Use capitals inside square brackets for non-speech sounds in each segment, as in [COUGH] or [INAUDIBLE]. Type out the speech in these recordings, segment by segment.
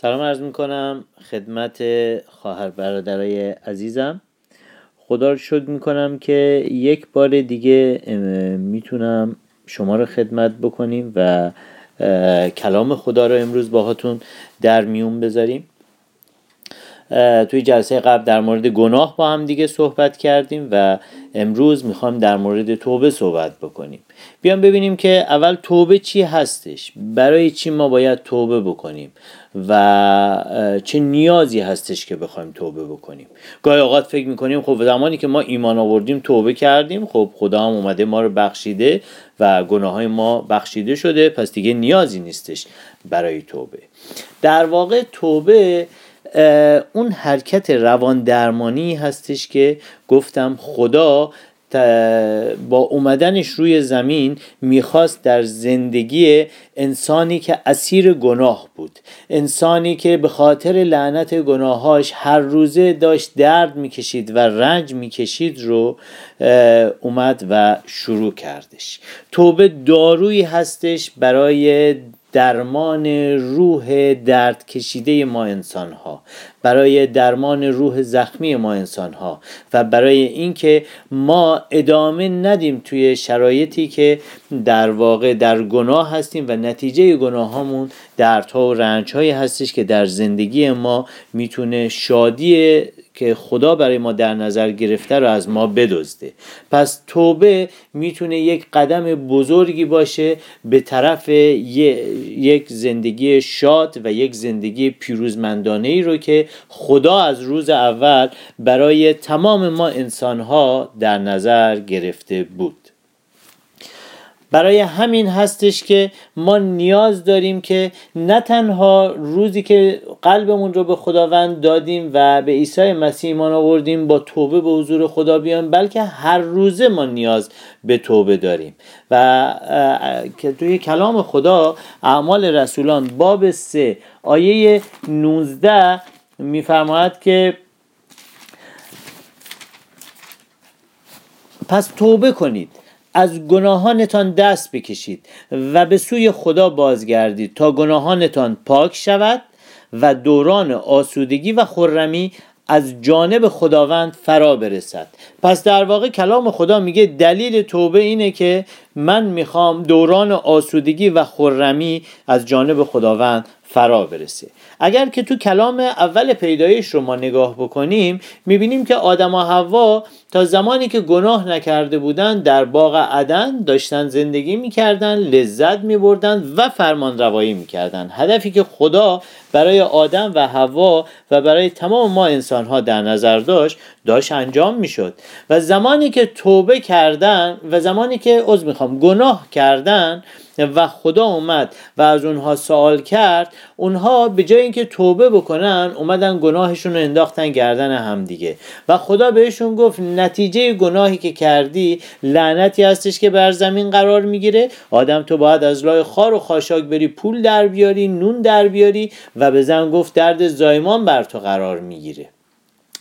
سلام عرض می‌کنم خدمت خواهر برادرای عزیزم. خدا رو شکر می‌کنم که یک بار دیگه می‌تونم شما رو خدمت بکنیم و کلام خدا رو امروز باهاتون در میون بذاریم. توی جلسه قبل در مورد گناه با هم دیگه صحبت کردیم و امروز می‌خوام در مورد توبه صحبت بکنیم. بیام ببینیم که اول توبه چی هستش؟ برای چی ما باید توبه بکنیم؟ و چه نیازی هستش که بخوایم توبه بکنیم؟ گاهی اوقات فکر می‌کنیم خب زمانی که ما ایمان آوردیم توبه کردیم خب خدا هم اومده ما رو بخشیده و گناه های ما بخشیده شده پس دیگه نیازی نیستش برای توبه. در واقع توبه اون حرکت روان درمانی هستش که گفتم خدا با اومدنش روی زمین می‌خواست در زندگی انسانی که اسیر گناه بود انسانی که به خاطر لعنت گناهاش هر روزه داشت درد می‌کشید و رنج می‌کشید رو اومد و شروع کردش. توبه دارویی هستش برای درمان روح درد کشیده ما انسان ها برای درمان روح زخمی ما انسان ها و برای اینکه ما ادامه ندیم توی شرایطی که در واقع در گناه هستیم و نتیجه گناه هامون دردها و رنج هایی هستش که در زندگی ما می‌تونه شادی که خدا برای ما در نظر گرفته رو از ما بدزده. پس توبه می‌تونه یک قدم بزرگی باشه به طرف یک زندگی شاد و یک زندگی پیروزمندانه ای رو که خدا از روز اول برای تمام ما انسانها در نظر گرفته بود. برای همین هستش که ما نیاز داریم که نه تنها روزی که قلبمون رو به خداوند دادیم و به عیسی مسیح ایمان آوردیم با توبه به حضور خدا بیان بلکه هر روزه ما نیاز به توبه داریم. و که توی کلام خدا اعمال رسولان باب سه آیه 19 میفرماید که پس توبه کنید از گناهانتان دست بکشید و به سوی خدا بازگردید تا گناهانتان پاک شود و دوران آسودگی و خرمی از جانب خداوند فرا برسد. پس در واقع کلام خدا میگه دلیل توبه اینه که من می‌خوام دوران آسودگی و خرمی از جانب خداوند فرا برسه. اگر که تو کلام اول پیدایش رو ما نگاه بکنیم می‌بینیم که آدم و حوا تا زمانی که گناه نکرده بودند در باغ عدن داشتن زندگی می‌کردن لذت میبردن و فرمان روایی می‌کردن. هدفی که خدا برای آدم و حوا و برای تمام ما انسان ها در نظر داشت داشت انجام می‌شد. و زمانی که توبه کردن و زمانی که عذر می‌خوام گناه کردن و خدا اومد و از اونها سوال کرد اونها به جای اینکه توبه بکنن اومدن گناهشون رو انداختن گردن همدیگه و خدا بهشون گفت نتیجه گناهی که کردی لعنتی هستش که بر زمین قرار می‌گیره. آدم تو باید از لای خار و خاشاک بری پول در بیاری نون در بیاری و به زن گفت درد زایمان بر تو قرار می‌گیره.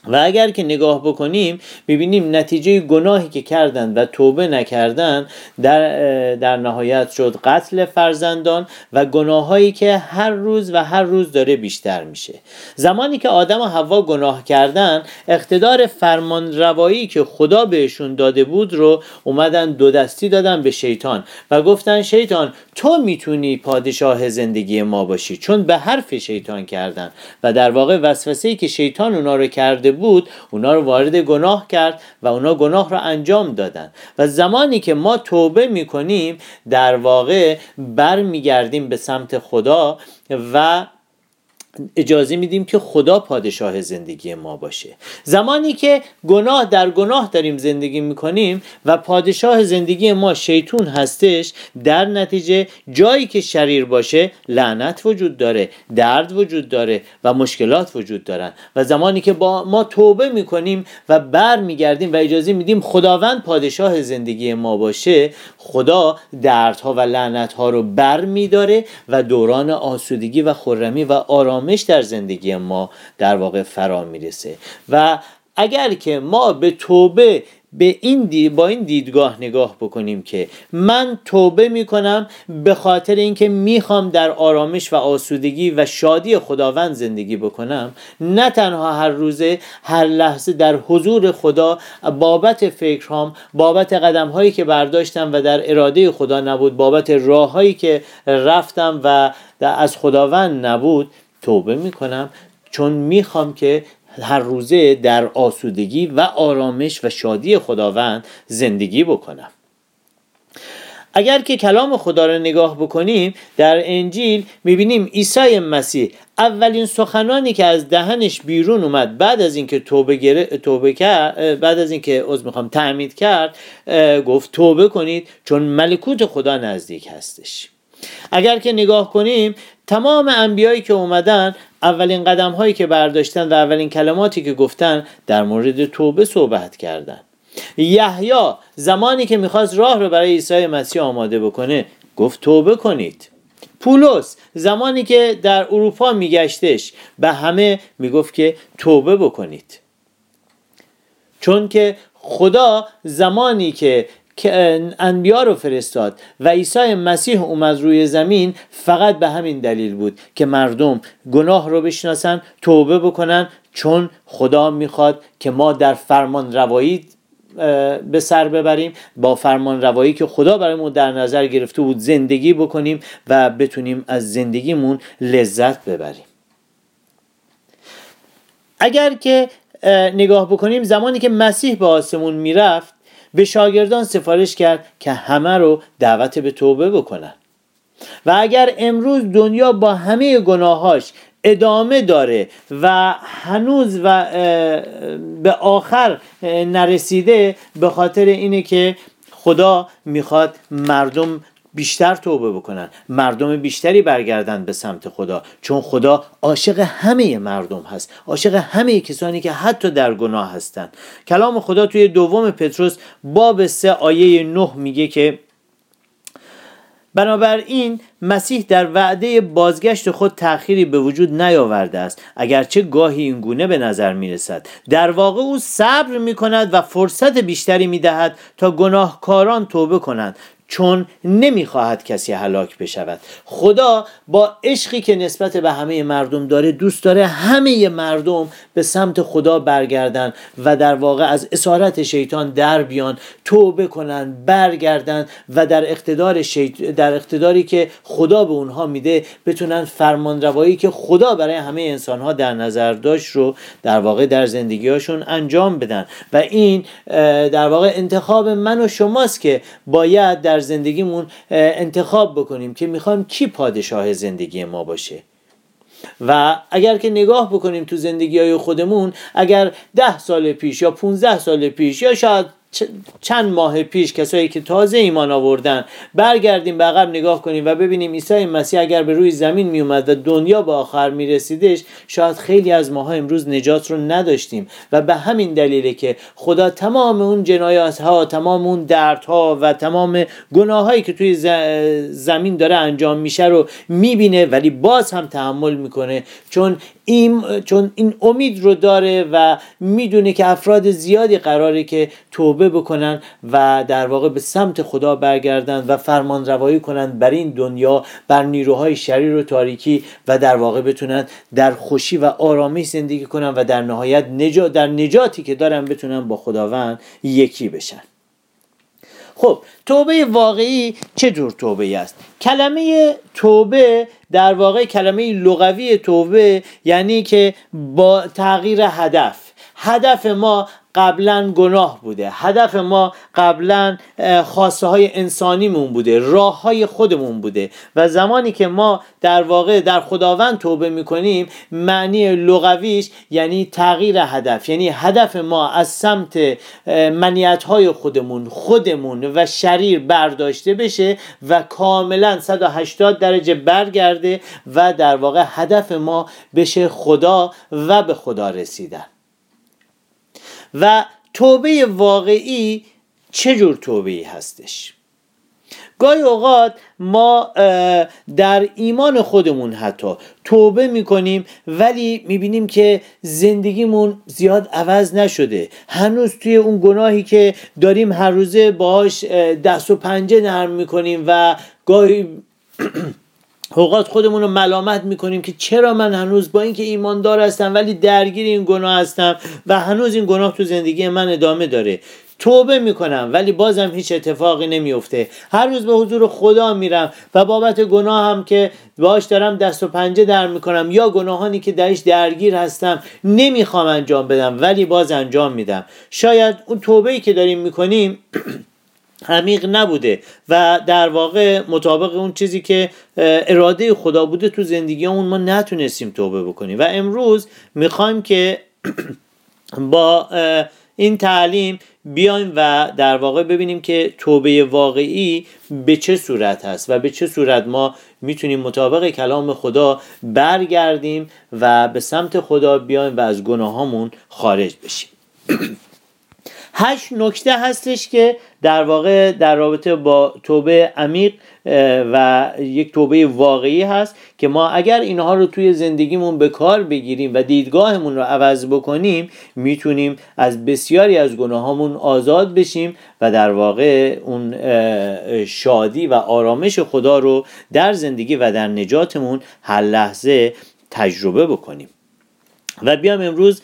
و اگر که نگاه بکنیم ببینیم نتیجه گناهی که کردند و توبه نکردند در, در نهایت شد قتل فرزندان و گناهایی که هر روز و هر روز داره بیشتر میشه. زمانی که آدم و حوا گناه کردن اقتدار فرمان روایی که خدا بهشون داده بود رو اومدن دو دستی دادن به شیطان و گفتن شیطان تو می‌تونی پادشاه زندگی ما باشی. چون به حرف شیطان کردن و در واقع وسوسه که شیطان اونا رو کرده بود اونا رو وارد گناه کرد و اونا گناه رو انجام دادن. و زمانی که ما توبه می‌کنیم در واقع برمیگردیم به سمت خدا و اجازه میدیم که خدا پادشاه زندگی ما باشه. زمانی که گناه در گناه داریم زندگی می‌کنیم و پادشاه زندگی ما شیطون هستش در نتیجه جایی که شریر باشه لعنت وجود داره درد وجود داره و مشکلات وجود دارن. و زمانی که با ما توبه می‌کنیم و بر میگردیم و اجازه میدیم خداوند پادشاه زندگی ما باشه خدا دردها و لعنتها رو بر میداره و دوران آسودگی و خرمی و آرام آرامش در زندگی ما در واقع فرا می‌رسه. و اگر که ما به توبه به این دید با این دیدگاه نگاه بکنیم که من توبه می‌کنم به خاطر اینکه می‌خوام در آرامش و آسودگی و شادی خداوند زندگی بکنم نه تنها هر روزه هر لحظه در حضور خدا بابت فکرهام بابت قدم هایی که برداشتم و در اراده خدا نبود بابت راه هایی که رفتم و از خداوند نبود توبه می‌کنم چون می‌خوام که هر روزه در آسودگی و آرامش و شادی خداوند زندگی بکنم. اگر که کلام خدا را نگاه بکنیم در انجیل می‌بینیم عیسی مسیح اولین سخنانی که از دهنش بیرون اومد بعد از اینکه توبه, توبه کرد بعد از اینکه عذر می‌خوام تعمید کرد گفت توبه کنید چون ملکوت خدا نزدیک هستش. اگر که نگاه کنیم تمام انبیایی که اومدن اولین قدم هایی که برداشتن و اولین کلماتی که گفتن در مورد توبه صحبت کردن. یحیی زمانی که می‌خواست راه رو برای عیسی مسیح آماده بکنه گفت توبه کنید. پولس زمانی که در اروپا میگشتش به همه می‌گفت که توبه بکنید. چون که خدا زمانی که که انبیا رو فرستاد و عیسی مسیح اومد روی زمین فقط به همین دلیل بود که مردم گناه رو بشناسن توبه بکنن چون خدا می‌خواد که ما در فرمان روایی به سر ببریم با فرمان روایی که خدا برایمون در نظر گرفته بود زندگی بکنیم و بتونیم از زندگیمون لذت ببریم. اگر که نگاه بکنیم زمانی که مسیح به آسمون می‌رفت به شاگردان سفارش کرد که همه رو دعوت به توبه بکنن. و اگر امروز دنیا با همه گناهاش ادامه داره و هنوز و به آخر نرسیده به خاطر اینه که خدا می‌خواد مردم بیشتر توبه بکنن. مردم بیشتری برگردن به سمت خدا. چون خدا عاشق همه مردم هست. عاشق همه کسانی که حتی در گناه هستند کلام خدا توی دوم پتروس باب سه آیه نه میگه که بنابراین مسیح در وعده بازگشت خود تأخیری به وجود نیاورده است. اگرچه گاهی این گونه به نظر می رسد در واقع او صبر می کند و فرصت بیشتری می دهد تا گناهکاران توبه کنند. چون نمی‌خواهد کسی هلاک بشود. خدا با عشقی که نسبت به همه مردم داره دوست داره همه مردم به سمت خدا برگردن و در واقع از اسارت شیطان در بیان توبه کنن برگردن و در اقتدار شیط... در اقتداری که خدا به اونها میده بتونن فرمان روایی که خدا برای همه انسان ها در نظر داشت رو در واقع در زندگیهاشون انجام بدن. و این در واقع انتخاب من و شماست که باید در زندگیمون انتخاب بکنیم که می‌خوایم کی پادشاه زندگی ما باشه. و اگر که نگاه بکنیم تو زندگی های خودمون اگر ده سال پیش یا 15 سال پیش یا شاید چند ماه پیش کسایی که تازه ایمان آوردن برگردیم به عقب نگاه کنیم و ببینیم عیسی مسیح اگر به روی زمین می اومد و دنیا به آخر می رسیدش شاید خیلی از ماها امروز نجات رو نداشتیم. و به همین دلیله که خدا تمام اون جنایات ها تمام اون دردها و تمام گناه هایی که توی زمین داره انجام میشه رو می‌بینه ولی باز هم تحمل می‌کنه. چون این چون این امید رو داره و می‌دونه که افراد زیادی قراره که توبه بکنن و در واقع به سمت خدا برگردن و فرمان روایی کنن بر این دنیا بر نیروهای شریر و تاریکی و در واقع بتونن در خوشی و آرامش زندگی کنن و در نهایت نجات در نجاتی که دارن بتونن با خداوند یکی بشن. خب توبه واقعی چه جور توبه است؟ کلمه توبه در واقع کلمه لغوی توبه یعنی که با تغییر هدف. هدف ما قبلا گناه بوده. هدف ما قبلا خواسته های انسانیمون بوده راه های خودمون بوده. و زمانی که ما در واقع در خداوند توبه می‌کنیم معنی لغویش یعنی تغییر هدف. یعنی هدف ما از سمت منیت های خودمون خودمون و شریر برداشته بشه و کاملا 180 درجه برگرده و در واقع هدف ما بشه خدا و به خدا رسیدن. و توبه واقعی چه جور توبه هستش؟ گاهی اوقات ما در ایمان خودمون حتی توبه می‌کنیم ولی می‌بینیم که زندگیمون زیاد عوض نشده. هنوز توی اون گناهی که داریم هر روزه باهاش دست و پنجه نرم می‌کنیم و گاهی [CLEARS THROAT] اوقات خودمون رو ملامت می‌کنیم که چرا من هنوز با اینکه ایماندار هستم ولی درگیر این گناه هستم و هنوز این گناه تو زندگی من ادامه داره. توبه می‌کنم ولی بازم هیچ اتفاقی نمیفته هر روز به حضور خدا میرم و بابت گناه که باش دارم دست و پنجه در می‌کنم یا گناهانی که درش درگیر هستم نمی‌خوام انجام بدم ولی باز انجام میدم. شاید اون توبه ای که داریم می‌کنیم [CLEARS THROAT] عمیق نبوده و در واقع مطابق اون چیزی که اراده خدا بوده تو زندگی اون ما نتونستیم توبه بکنیم. و امروز می‌خوایم که [CLEARS THROAT] با این تعلیم بیایم و در واقع ببینیم که توبه واقعی به چه صورت هست و به چه صورت ما می‌تونیم مطابق کلام خدا برگردیم و به سمت خدا بیایم و از گناهامون خارج بشیم. [CLEARS THROAT] هشت نکته هستش که در واقع در رابطه با توبه عمیق و یک توبه واقعی هست که ما اگر اینها رو توی زندگیمون به کار بگیریم و دیدگاهمون رو عوض بکنیم می‌تونیم از بسیاری از گناهامون آزاد بشیم و در واقع اون شادی و آرامش خدا رو در زندگی و در نجاتمون هر لحظه تجربه بکنیم. و بیام امروز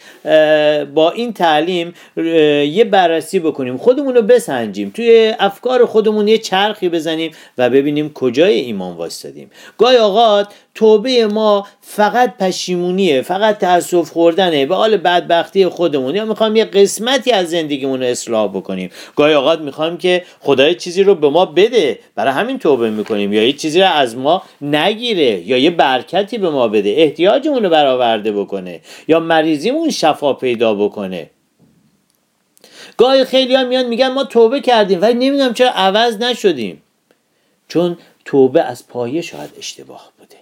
با این تعلیم یه بررسی بکنیم. خودمون رو بسنجیم. توی افکار خودمون یه چرخی بزنیم و ببینیم کجای ایمان وایستادیم. گاهی اوقات توبه ما فقط پشیمونیه فقط تاسف خوردنه به حال بدبختی خودمون. یا می‌خوام یه قسمتی از زندگیمون رو اصلاح بکنیم. گاهی اوقات می‌خوام که خدای چیزی رو به ما بده. برای همین توبه می‌کنیم. یا یه چیزی رو از ما نگیره. یا یه برکتی به ما بده. احتیاجمون رو برآورده بکنه. یا مریضیمون شفا پیدا بکنه. گاهی خیلی هم میان میگن ما توبه کردیم ولی نمی‌دونم چرا عوض نشدیم. چون توبه از پایه شاید اشتباه بوده.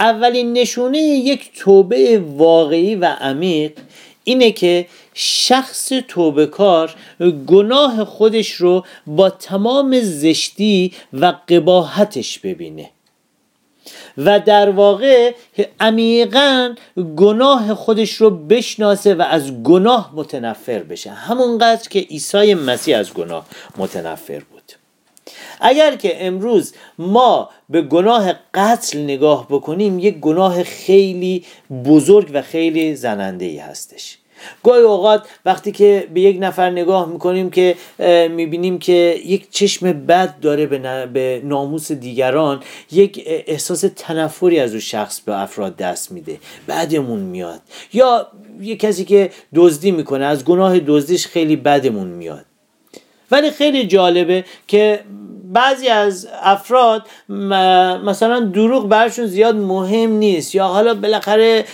اولین نشونه یک توبه واقعی و عمیق اینه که شخص توبه کار گناه خودش رو با تمام زشتی و قباحتش ببینه. و در واقع عمیقا گناه خودش رو بشناسه و از گناه متنفر بشه. همونقدر که عیسی مسیح از گناه متنفر بود. اگر که امروز ما به گناه قتل نگاه بکنیم یک گناه خیلی بزرگ و خیلی زننده ای هستش. گاهی اوقات وقتی که به یک نفر نگاه می‌کنیم که می‌بینیم که یک چشم بد داره به ناموس دیگران یک احساس تنفری از او شخص به افراد دست میده بعدمون میاد. یا یک کسی که دزدی می‌کنه از گناه دزدیش خیلی بدمون میاد. ولی خیلی جالبه که بعضی از افراد مثلا دروغ برشون زیاد مهم نیست یا حالا بالاخره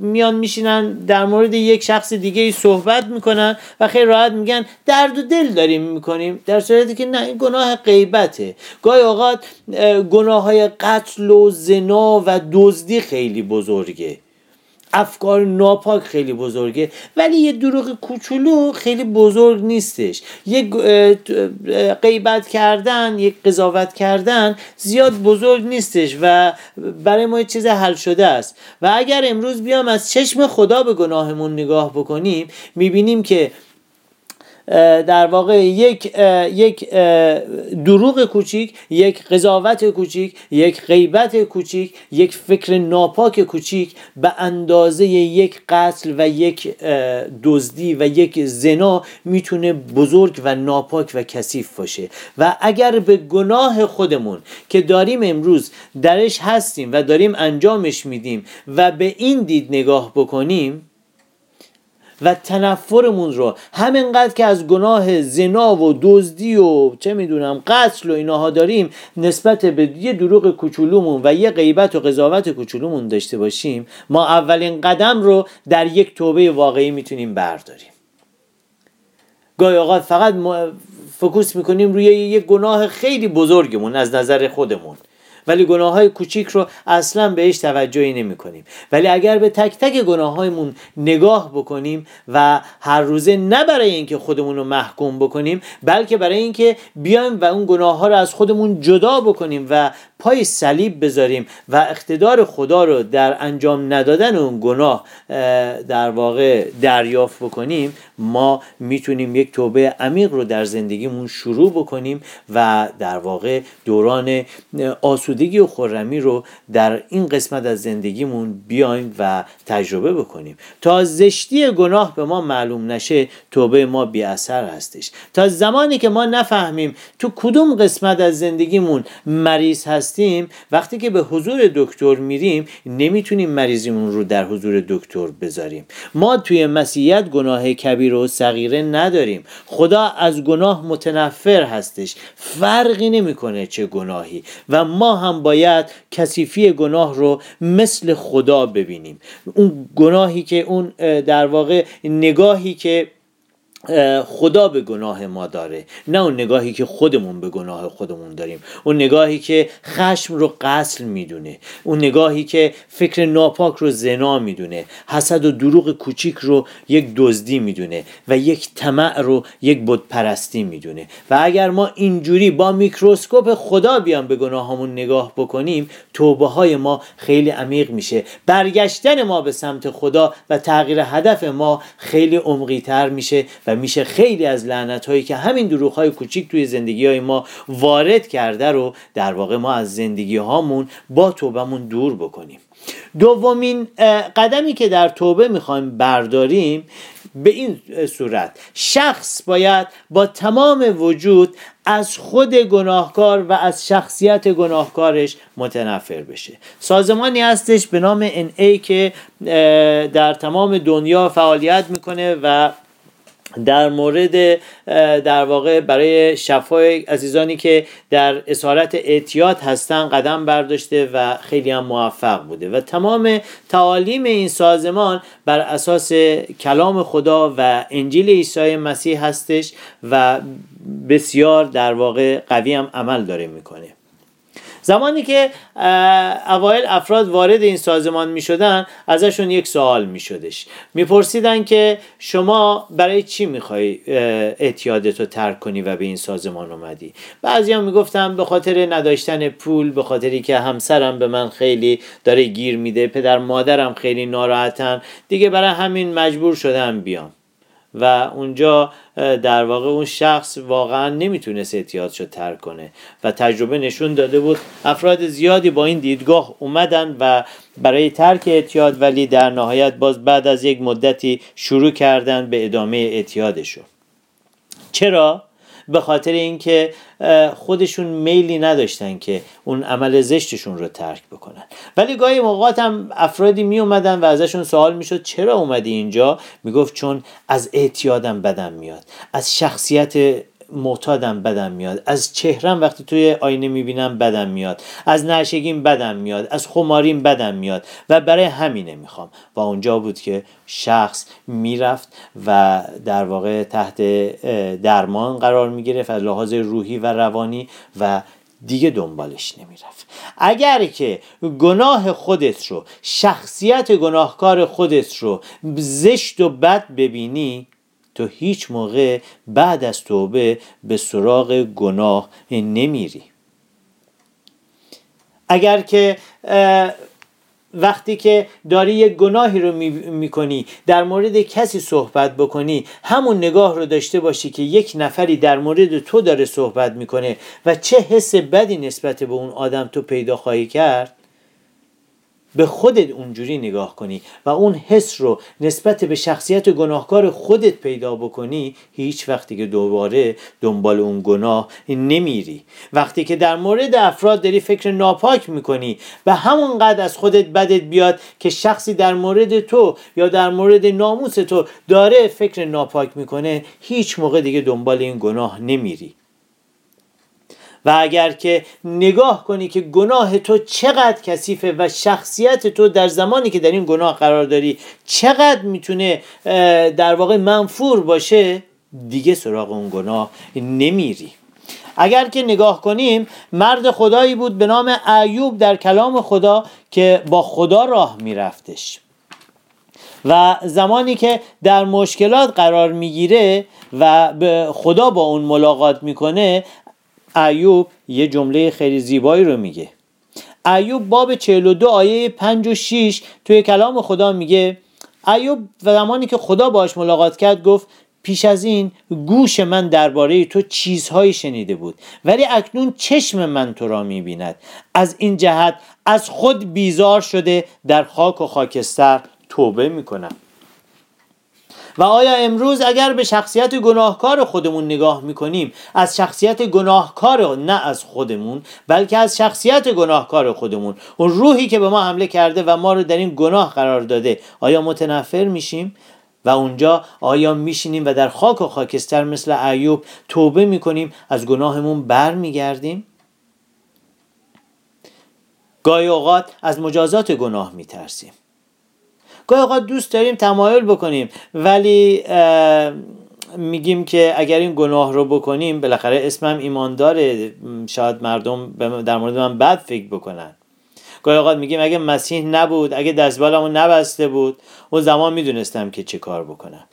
میان میشینن در مورد یک شخص دیگه ای صحبت می‌کنن و خیلی راحت میگن درد و دل داریم می‌کنیم در صورتی که نه این گناه غیبته. گاهی اوقات گناه های قتل و زنا و دزدی خیلی بزرگه. افکار ناپاک خیلی بزرگه. ولی یه دروغ کوچولو خیلی بزرگ نیستش. یک غیبت کردن یک قضاوت کردن زیاد بزرگ نیستش و برای ما چیز حل شده است. و اگر امروز بیام از چشم خدا به گناهمون نگاه بکنیم می‌بینیم که در واقع یک یک دروغ کوچیک یک قضاوت کوچیک یک غیبت کوچیک یک فکر ناپاک کوچیک به اندازه یک قتل و یک دزدی و یک زنا می‌تونه بزرگ و ناپاک و کثیف باشه. و اگر به گناه خودمون که داریم امروز درش هستیم و داریم انجامش میدیم و به این دید نگاه بکنیم و تنفرمون رو. همینقدر که از گناه زنا و دزدی و چه می‌دونم قتل و ایناها داریم نسبت به یه دروغ کوچولومون و یه غیبت و قضاوت کوچولومون داشته باشیم ما اولین قدم رو در یک توبه واقعی می‌تونیم برداریم. گاهی اوقات فقط فکوس می‌کنیم روی یک گناه خیلی بزرگمون از نظر خودمون. ولی گناه های کوچیک رو اصلا بهش توجهی نمی کنیم ولی اگر به تک تک گناه هایمون نگاه بکنیم و هر روزه نه برای اینکه خودمون رو محکوم بکنیم بلکه برای اینکه بیایم و اون گناه ها رو از خودمون جدا بکنیم و پای صلیب بذاریم و اقتدار خدا رو در انجام ندادن اون گناه در واقع دریافت بکنیم ما می‌تونیم یک توبه عمیق رو در زندگیمون شروع بکنیم و در واقع دوران آسودگی و خورمی رو در این قسمت از زندگیمون بیایم و تجربه بکنیم. تا زشتی گناه به ما معلوم نشه توبه ما بی اثر هستش. تا زمانی که ما نفهمیم تو کدوم قسمت از زندگیمون مریض هستیم وقتی که به حضور دکتر میریم نمی‌تونیم مریضیمون رو در حضور دکتر بذاریم. ما توی مسیحیت گناه کبیر و صغیره نداریم. خدا از گناه متنفر هستش. فرقی نمی‌کنه چه گناهی. و ما هم باید کثیفی گناه رو مثل خدا ببینیم. اون گناهی که اون در واقع نگاهی که خدا به گناه ما داره. نه اون نگاهی که خودمون به گناه خودمون داریم. اون نگاهی که خشم رو قتل می‌دونه. اون نگاهی که فکر ناپاک رو زنا می‌دونه. حسد و دروغ کوچیک رو یک دزدی می‌دونه و یک طمع رو یک بت پرستی می‌دونه. و اگر ما اینجوری با میکروسکوپ خدا بیام به گناهامون نگاه بکنیم توبه های ما خیلی عمیق میشه. برگشتن ما به سمت خدا و تغییر هدف ما خیلی عمقی تر میشه و میشه خیلی از لعنت هایی که همین دروغ های کوچیک توی زندگی های ما وارد کرده رو در واقع ما از زندگی هامون با توبهمون دور بکنیم. دومین قدمی که در توبه می‌خوایم برداریم به این صورت. شخص باید با تمام وجود از خود گناهکار و از شخصیت گناهکارش متنفر بشه. سازمانی هستش به نام NA که در تمام دنیا فعالیت می‌کنه و در مورد در واقع برای شفای عزیزانی که در اسارت اعتیاد هستن قدم برداشته و خیلی هم موفق بوده. و تمام تعالیم این سازمان بر اساس کلام خدا و انجیل عیسی مسیح هستش و بسیار در واقع قوی هم عمل داره می‌کنه. زمانی که اوایل افراد وارد این سازمان می شدن ازشون یک سوال می شدش می پرسیدن که شما برای چی می خواهی اعتیادت رو ترک کنی و به این سازمان اومدی؟ بعضی هم می گفتن به خاطر نداشتن پول به خاطری که همسرم به من خیلی داره گیر میده پدر مادرم خیلی ناراحتن. دیگه برای همین مجبور شدم بیام. و اونجا در واقع اون شخص واقعا نمی‌تونست اعتیادشو ترک کنه و تجربه نشون داده بود. افراد زیادی با این دیدگاه اومدن و برای ترک اعتیاد ولی در نهایت باز بعد از یک مدتی شروع کردن به ادامه اعتیادشون چرا؟ به خاطر اینکه خودشون میلی نداشتن که اون عمل زشتشون رو ترک بکنن. ولی گاهی موقعات هم افرادی می اومدن و ازشون سوال می‌شد چرا اومدی اینجا؟ می‌گفت چون از اعتیادم بدم میاد از شخصیت معتادم بدم میاد. از چهرم وقتی توی آینه می‌بینم بدم میاد. از نشگیم بدم میاد. از خماریم بدم میاد. و برای همینه می‌خوام. و اونجا بود که شخص می‌رفت و در واقع تحت درمان قرار می‌گرفت از لحاظ روحی و روانی و دیگه دنبالش نمی‌رفت. اگر که گناه خودت رو شخصیت گناهکار خودت رو زشت و بد ببینی تو هیچ موقع بعد از توبه به سراغ گناه نمیری. اگر که وقتی که داری یک گناهی رو می‌کنی در مورد کسی صحبت بکنی همون نگاه رو داشته باشی که یک نفری در مورد تو داره صحبت می‌کنه و چه حس بدی نسبت به اون آدم تو پیدا خواهی کرد به خودت اونجوری نگاه کنی و اون حس رو نسبت به شخصیت گناهکار خودت پیدا بکنی هیچ وقتی که دوباره دنبال اون گناه نمیری. وقتی که در مورد افراد داری فکر ناپاک می‌کنی و همون قد از خودت بدت بیاد که شخصی در مورد تو یا در مورد ناموس تو داره فکر ناپاک می‌کنه هیچ موقع دیگه دنبال این گناه نمیری. و اگر که نگاه کنی که گناه تو چقدر کثیفه و شخصیت تو در زمانی که در این گناه قرار داری چقدر می‌تونه در واقع منفور باشه دیگه سراغ اون گناه نمیری. اگر که نگاه کنیم مرد خدایی بود به نام ایوب در کلام خدا که با خدا راه میرفتش. و زمانی که در مشکلات قرار می‌گیره و به خدا با اون ملاقات می‌کنه ایوب یه جمله خیلی زیبایی رو میگه. ایوب باب 42 آیه 5 و 6 توی کلام خدا میگه ایوب زمانی که خدا باش ملاقات کرد گفت پیش از این گوش من درباره تو چیزهایی شنیده بود ولی اکنون چشم من تو را می‌بیند. از این جهت از خود بیزار شده در خاک و خاکستر توبه می‌کنم. و آیا امروز اگر به شخصیت گناهکار خودمون نگاه می‌کنیم از شخصیت گناهکار نه از خودمون بلکه از شخصیت گناهکار خودمون اون روحی که به ما حمله کرده و ما رو در این گناه قرار داده آیا متنفر میشیم؟ و اونجا آیا میشینیم و در خاک و خاکستر مثل ایوب توبه می‌کنیم از گناهمون بر میگردیم گاهی اوقات از مجازات گناه میترسیم. گاهی اوقات دوست داریم تمایل بکنیم ولی میگیم که اگر این گناه رو بکنیم بالاخره اسمم ایمانداره شاید مردم در مورد من بد فکر بکنن. گاهی اوقات میگیم اگه مسیح نبود اگه دستبالمو نبسته بود اون زمان می‌دونستم که چه کار بکنم.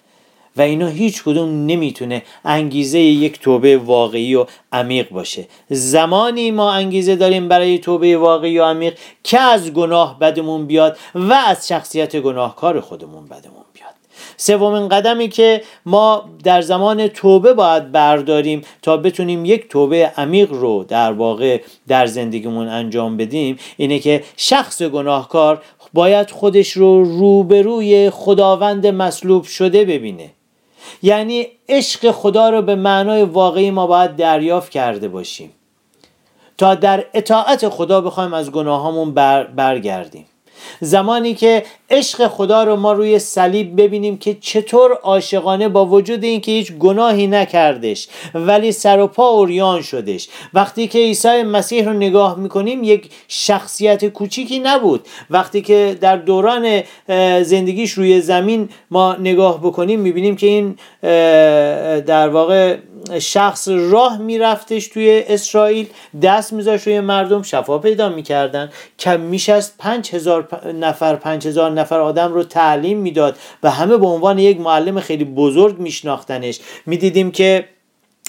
و اینا هیچ کدوم نمی‌تونه انگیزه یک توبه واقعی و عمیق باشه. زمانی ما انگیزه داریم برای توبه واقعی و عمیق که از گناه بدمون بیاد و از شخصیت گناهکار خودمون بدمون بیاد. سومین قدمی که ما در زمان توبه باید برداریم تا بتونیم یک توبه عمیق رو در واقع در زندگیمون انجام بدیم اینه که شخص گناهکار باید خودش رو روبروی خداوند مصلوب شده ببینه. یعنی عشق خدا رو به معنای واقعی ما باید دریافت کرده باشیم. تا در اطاعت خدا بخوایم از گناهامون بر برگردیم. زمانی که عشق خدا رو ما روی صلیب ببینیم که چطور عاشقانه با وجود اینکه هیچ گناهی نکردش ولی سر و پا اوریان شدش. وقتی که عیسی مسیح رو نگاه می‌کنیم یک شخصیت کوچیکی نبود. وقتی که در دوران زندگیش روی زمین ما نگاه بکنیم می‌بینیم که این در واقع شخص راه میرفتش توی اسرائیل دست میذاشت روی مردم شفا پیدا می‌کردن. کم میشست پنج هزار نفر پنج هزار نفر آدم رو تعلیم می‌داد و همه به عنوان یک معلم خیلی بزرگ میشناختنش. می‌دیدیم که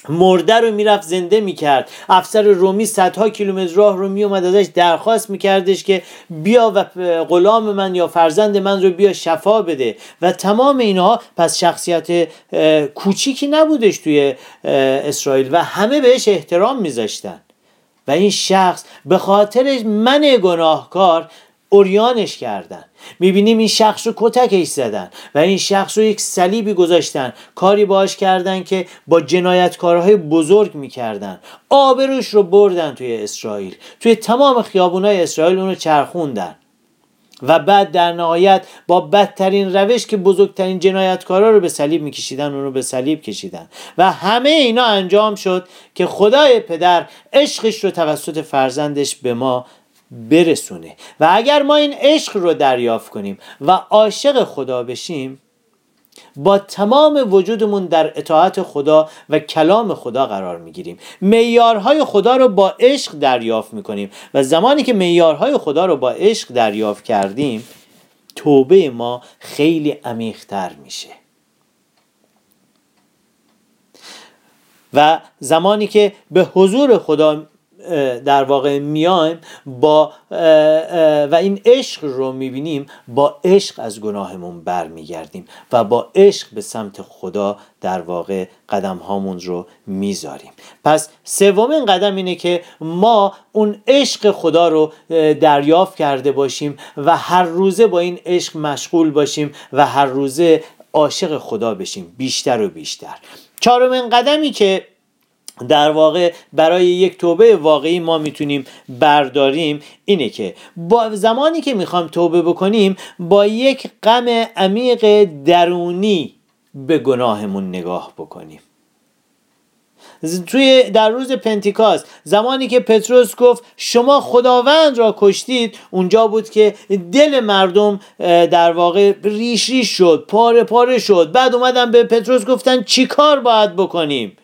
مرده رو می‌رفت زنده می‌کرد. افسر رومی صدها کیلومتر راه رو میومد ازش درخواست میکردش که بیا و غلام من یا فرزند من رو بیا شفا بده. و تمام اینها پس شخصیت کوچیکی نبودش توی اسرائیل و همه بهش احترام میذاشتن. و این شخص به خاطر من گناهکار اوریانش کردن. می‌بینیم این شخص رو کتکش زدن و این شخص رو یک صلیبی گذاشتن. کاری باش کردن که با جنایتکارهای بزرگ می‌کردن. آبروش رو بردن توی اسرائیل. توی تمام خیابونای اسرائیل اونو چرخوندن. و بعد در نهایت با بدترین روش که بزرگترین جنایتکارا رو به صلیب میکشیدن اون رو به صلیب کشیدن. و همه اینا انجام شد که خدای پدر عشقش رو توسط فرزندش به ما برسونه. و اگر ما این عشق رو دریافت کنیم و عاشق خدا بشیم با تمام وجودمون در اطاعت خدا و کلام خدا قرار می‌گیریم. میارهای خدا رو با عشق دریافت می‌کنیم و زمانی که میارهای خدا رو با عشق دریافت کردیم توبه ما خیلی عمیقتر میشه. و زمانی که به حضور خدا در واقع میایم با و این عشق رو می‌بینیم با عشق از گناهمون برمیگردیم و با عشق به سمت خدا در واقع قدم هامون رو می‌ذاریم. پس سومین قدم اینه که ما اون عشق خدا رو دریافت کرده باشیم و هر روزه با این عشق مشغول باشیم و هر روزه عاشق خدا بشیم بیشتر و بیشتر. چهارمین قدمی که در واقع برای یک توبه واقعی ما می‌تونیم برداریم اینه که با زمانی که می‌خوام توبه بکنیم با یک غم عمیق درونی به گناهمون نگاه بکنیم. توی در روز پنتیکاست زمانی که پتروس گفت شما خداوند را کشتید اونجا بود که دل مردم در واقع ریش ریش شد پاره پاره شد. بعد اومدن به پتروس گفتن چیکار باید بکنیم؟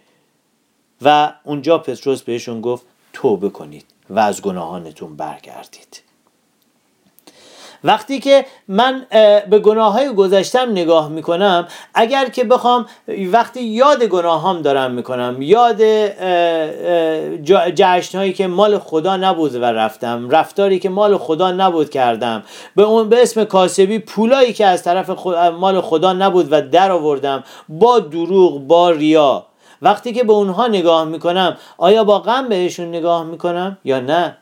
و اونجا پتروس بهشون گفت توبه کنید و از گناهانتون برگردید. وقتی که من به گناه های گذشتم نگاه می‌کنم اگر که بخوام وقتی یاد گناه هم دارم می‌کنم یاد جشن هایی که مال خدا نبود و رفتم رفتاری که مال خدا نبود کردم به اون به اسم کاسبی پولایی که از طرف مال خدا نبود و در آوردم با دروغ با ریا وقتی که به اونها نگاه می‌کنم آیا با غم بهشون نگاه می‌کنم یا نه؟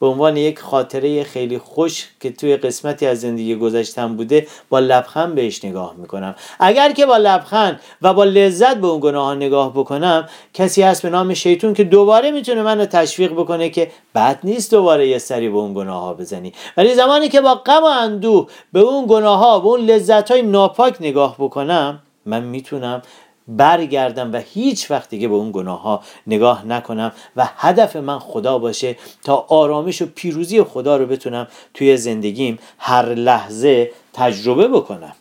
به عنوان یک خاطره خیلی خوش که توی قسمتی از زندگی گذشتم بوده با لبخند بهش نگاه می‌کنم. اگر که با لبخند و با لذت به اون گناه نگاه بکنم کسی هست به نام شیطون که دوباره می‌تونه منو تشویق بکنه که بد نیست دوباره یه سری به اون گناه ها بزنی. ولی زمانی که با غم و اندوه به اون گناه ها به اون لذت های ناپاک نگاه بکنم من می‌تونم برگردم و هیچ وقت دیگه به اون گناه ها نگاه نکنم و هدف من خدا باشه تا آرامش و پیروزی خدا رو بتونم توی زندگیم هر لحظه تجربه بکنم.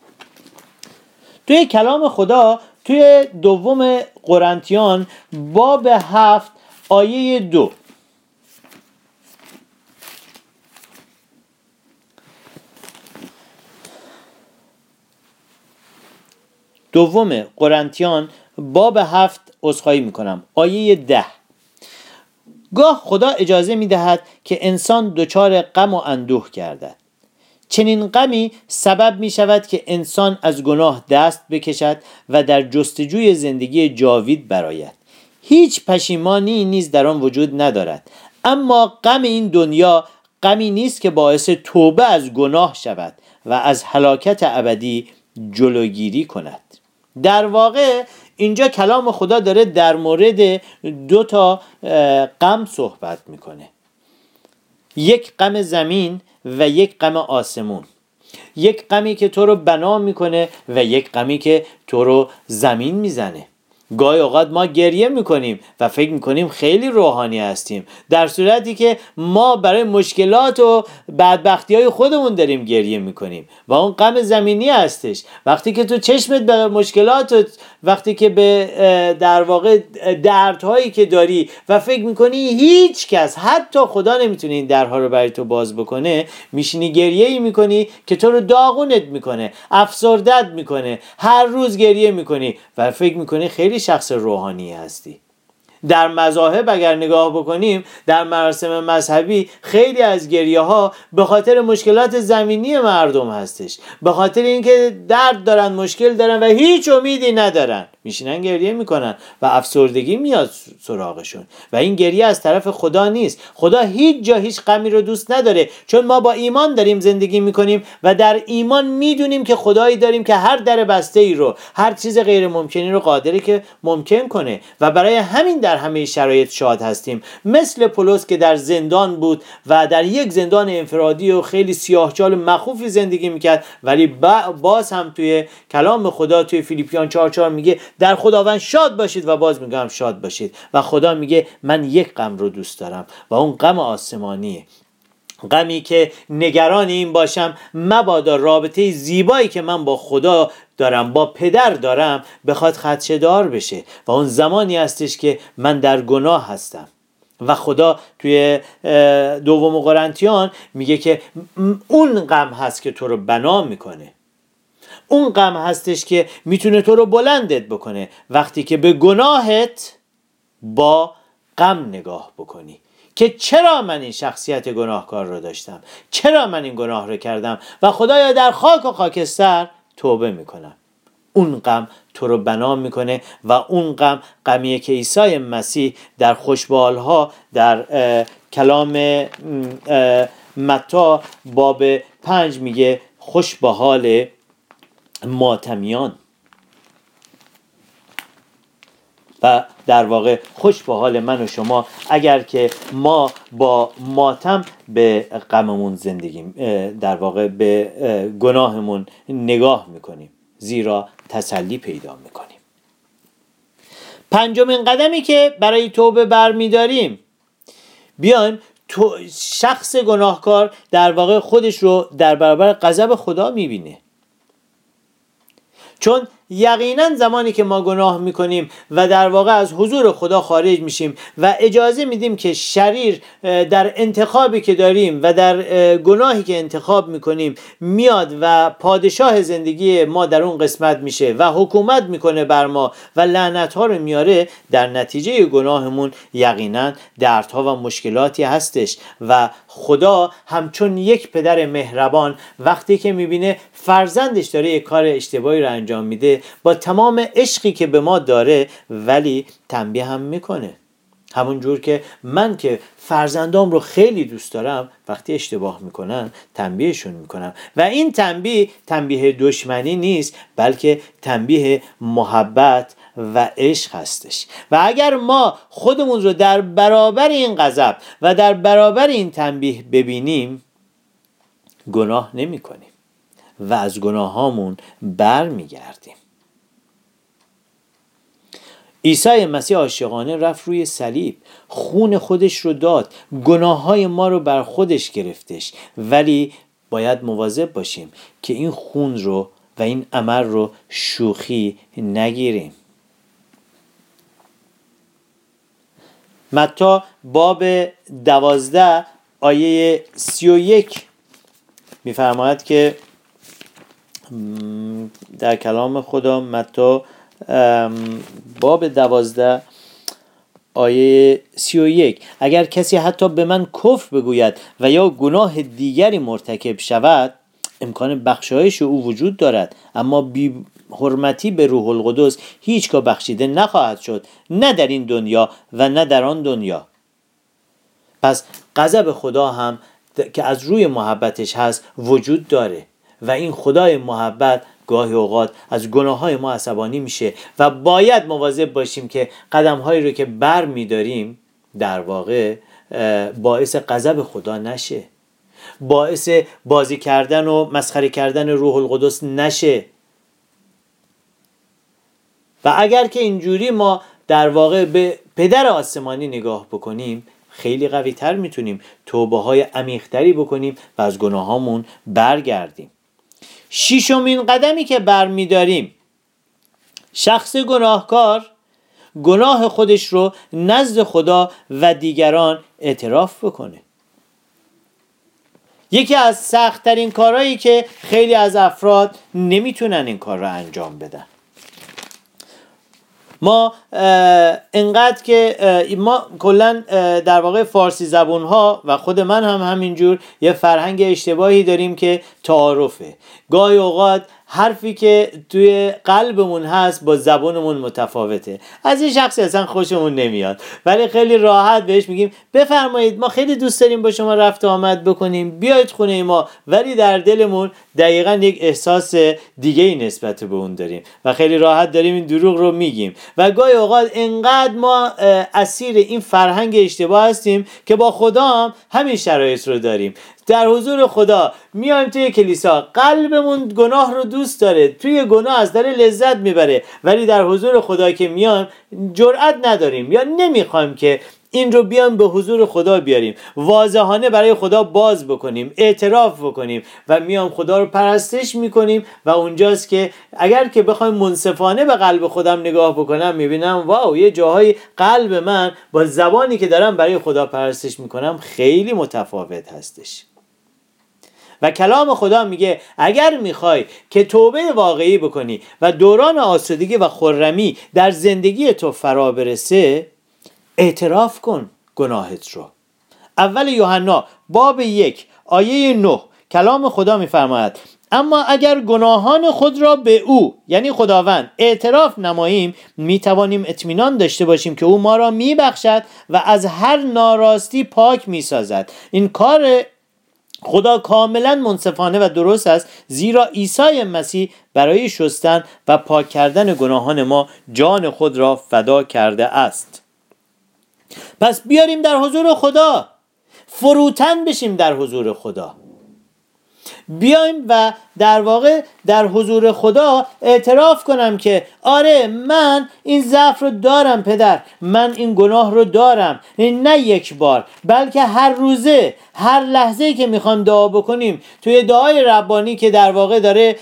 توی کلام خدا توی دوم قرنتیان باب هفت آیه دو. دوم قرنتیان باب هفت اصخایی می‌کنم. آیه ده. گاه خدا اجازه می‌دهد که انسان دچار غم و اندوه گردد. چنین غمی سبب می شود که انسان از گناه دست بکشد و در جستجوی زندگی جاوید براید هیچ پشیمانی نیز در آن وجود ندارد. اما غم این دنیا غمی نیست که باعث توبه از گناه شود و از هلاکت ابدی جلوگیری کند. در واقع اینجا کلام خدا داره در مورد دو تا غم صحبت می‌کنه. یک غم زمین و یک غم آسمون. یک غمی که تو رو بنا می‌کنه و یک غمی که تو رو زمین می‌زنه. گاهی اوقات ما گریه می‌کنیم و فکر می‌کنیم خیلی روحانی هستیم. در صورتی که ما برای مشکلات و بدبختی های خودمون داریم گریه می‌کنیم و اون غم زمینی هستش. وقتی که تو چشمت به مشکلات وقتی که به در واقع دردهایی که داری و فکر می‌کنی هیچ کس حتی خدا نمی‌تونه این درها رو برای تو باز بکنه میشینی گریه ای می‌کنی که تو رو داغونت می‌کنه افسردت می‌کنه هر روز گریه می‌کنی و فکر می‌کنی خیلی شخص روحانی هستی. در مذاهب اگر نگاه بکنیم در مراسم مذهبی خیلی از گریه ها به خاطر مشکلات زمینی مردم هستش. به خاطر اینکه درد دارن مشکل دارن و هیچ امیدی ندارن. میشینن گریه می‌کنن و افسردگی میاد سراغشون. و این گریه از طرف خدا نیست. خدا هیچ جا هیچ غمی رو دوست نداره. چون ما با ایمان داریم زندگی می‌کنیم و در ایمان می‌دونیم که خدایی داریم که هر در بسته ای رو هر چیز غیر ممکنی رو قادره که ممکن کنه. و برای همین در همه شرایط شاد هستیم. مثل پولس که در زندان بود و در یک زندان انفرادی و خیلی سیاهچال مخوفی زندگی می‌کرد ولی باز هم توی کلام خدا توی فیلیپیان 4 میگه در خداوند شاد باشید و باز میگم شاد باشید. و خدا میگه من یک غم رو دوست دارم و اون غم آسمانیه غمی که نگران این باشم مبادا رابطه زیبایی که من با خدا دارم با پدر دارم بخواد خدشه دار بشه. و اون زمانی هستش که من در گناه هستم. و خدا توی دوم قرنتیان میگه که اون غم هست که تو رو بنا می‌کنه. اون غم هستش که می‌تونه تو رو بلندت بکنه. وقتی که به گناهت با غم نگاه بکنی. که چرا من این شخصیت گناهکار رو داشتم؟ چرا من این گناه رو کردم؟ و خدایا در خاک و خاکستر توبه می‌کنم. اون غم تو رو بنا می‌کنه و اون غم غمیه که عیسی مسیح در خوشبالها در کلام متا باب پنج میگه خوش به حال ماتمیان. و در واقع خوش به حال من و شما اگر که ما با ماتم به غممون زندگی در واقع به گناهمون نگاه می‌کنیم زیرا تسلی پیدا می‌کنیم. پنجمین قدمی که برای توبه برمیداریم بیایم تو شخص گناهکار در واقع خودش رو در برابر غضب خدا می‌بینه. چون یقینا زمانی که ما گناه می‌کنیم و در واقع از حضور خدا خارج میشیم و اجازه میدیم که شریر در انتخابی که داریم و در گناهی که انتخاب می‌کنیم میاد و پادشاه زندگی ما در اون قسمت میشه و حکومت می‌کنه بر ما و لعنت ها رو میاره در نتیجه گناهمون یقینا دردها و مشکلاتی هستش و خدا همچون یک پدر مهربان وقتی که می‌بینه فرزندش داره یک کار اشتباهی رو انجام میده با تمام عشقی که به ما داره ولی تنبیه هم می‌کنه. همون جور که من که فرزندام رو خیلی دوست دارم وقتی اشتباه می‌کنن تنبیهشون می‌کنم. و این تنبیه تنبیه دشمنی نیست بلکه تنبیه محبت و عشق هستش. و اگر ما خودمون رو در برابر این غضب و در برابر این تنبیه ببینیم گناه نمی کنیم و از گناهامون بر میگردیم عیسی مسیح عاشقانه رفت روی صلیب خون خودش رو داد گناه های ما رو بر خودش گرفتش. ولی باید مواظب باشیم که این خون رو و این عمل رو شوخی نگیریم. متا باب دوازده آیه سی و یک که در کلام خدا متا باب دوازده آیه سی و یک. اگر کسی حتی به من کفر بگوید و یا گناه دیگری مرتکب شود امکان بخشایش او وجود دارد. اما بی حرمتی به روح القدس هیچگاه بخشیده نخواهد شد نه در این دنیا و نه در آن دنیا. پس غضب خدا هم که از روی محبتش هست وجود داره. و این خدای محبت گاهی اوقات از گناه های ما عصبانی میشه و باید مواظب باشیم که قدم هایی رو که بر میداریم در واقع باعث غضب خدا نشه. باعث بازی کردن و مسخره کردن روح القدس نشه. و اگر که اینجوری ما در واقع به پدر آسمانی نگاه بکنیم خیلی قوی تر می‌تونیم توبه های عمیقتری بکنیم و از گناهامون برگردیم. شیشمین قدمی که برمیداریم. شخص گناهکار گناه خودش رو نزد خدا و دیگران اعتراف بکنه. یکی از سختترین کارهایی که خیلی از افراد نمی‌تونن این کار رو انجام بدن. ما انقدر که ما کلا در واقع فارسی زبون ها و خود من هم همینجور یه فرهنگ اشتباهی داریم که تعارفه. گاهی اوقات حرفی که توی قلبمون هست با زبانمون متفاوته. از این شخصی اصلا خوشمون نمیاد. ولی خیلی راحت بهش میگیم بفرمایید ما خیلی دوست داریم با شما رفت آمد بکنیم. بیاید خونه ما. ولی در دلمون دقیقا یک احساس دیگه ای نسبت به اون داریم. و خیلی راحت داریم این دروغ رو میگیم. و گاهی اوقات انقدر ما اسیر این فرهنگ اشتباه هستیم که با خدا هم همین شرایط رو داریم. در حضور خدا میایم توی کلیسا. قلبمون گناه رو دوست داره توی گناه از داره لذت می‌بره. ولی در حضور خدا که میان جرأت نداریم یا نمی‌خوایم که این رو بیان به حضور خدا بیاریم. واضحانه برای خدا باز بکنیم اعتراف بکنیم و میام خدا رو پرستش می‌کنیم و اونجاست که اگر که بخوایم منصفانه به قلب خودم نگاه بکنم می‌بینم واو یه جاهای قلب من با زبانی که دارم برای خدا پرستش می‌کنم خیلی متفاوت هستش. و کلام خدا میگه اگر می‌خوای که توبه واقعی بکنی و دوران آسودگی و خرمی در زندگی تو فرا برسه اعتراف کن گناهت رو. اول یوحنا باب یک آیه نه کلام خدا میفرماید اما اگر گناهان خود را به او یعنی خداوند اعتراف نماییم می توانیم اطمینان داشته باشیم که او ما را می بخشد و از هر ناراستی پاک می سازد این کار خدا کاملا منصفانه و درست است زیرا عیسی مسیح برای شستن و پاک کردن گناهان ما جان خود را فدا کرده است. پس بیاریم در حضور خدا. فروتن بشیم در حضور خدا. بیایم و در واقع در حضور خدا اعتراف کنم که آره من این ضعف رو دارم پدر من این گناه رو دارم. نه یک بار بلکه هر روزه هر لحظه که می‌خوام دعا بکنیم. توی دعای ربانی که در واقع داره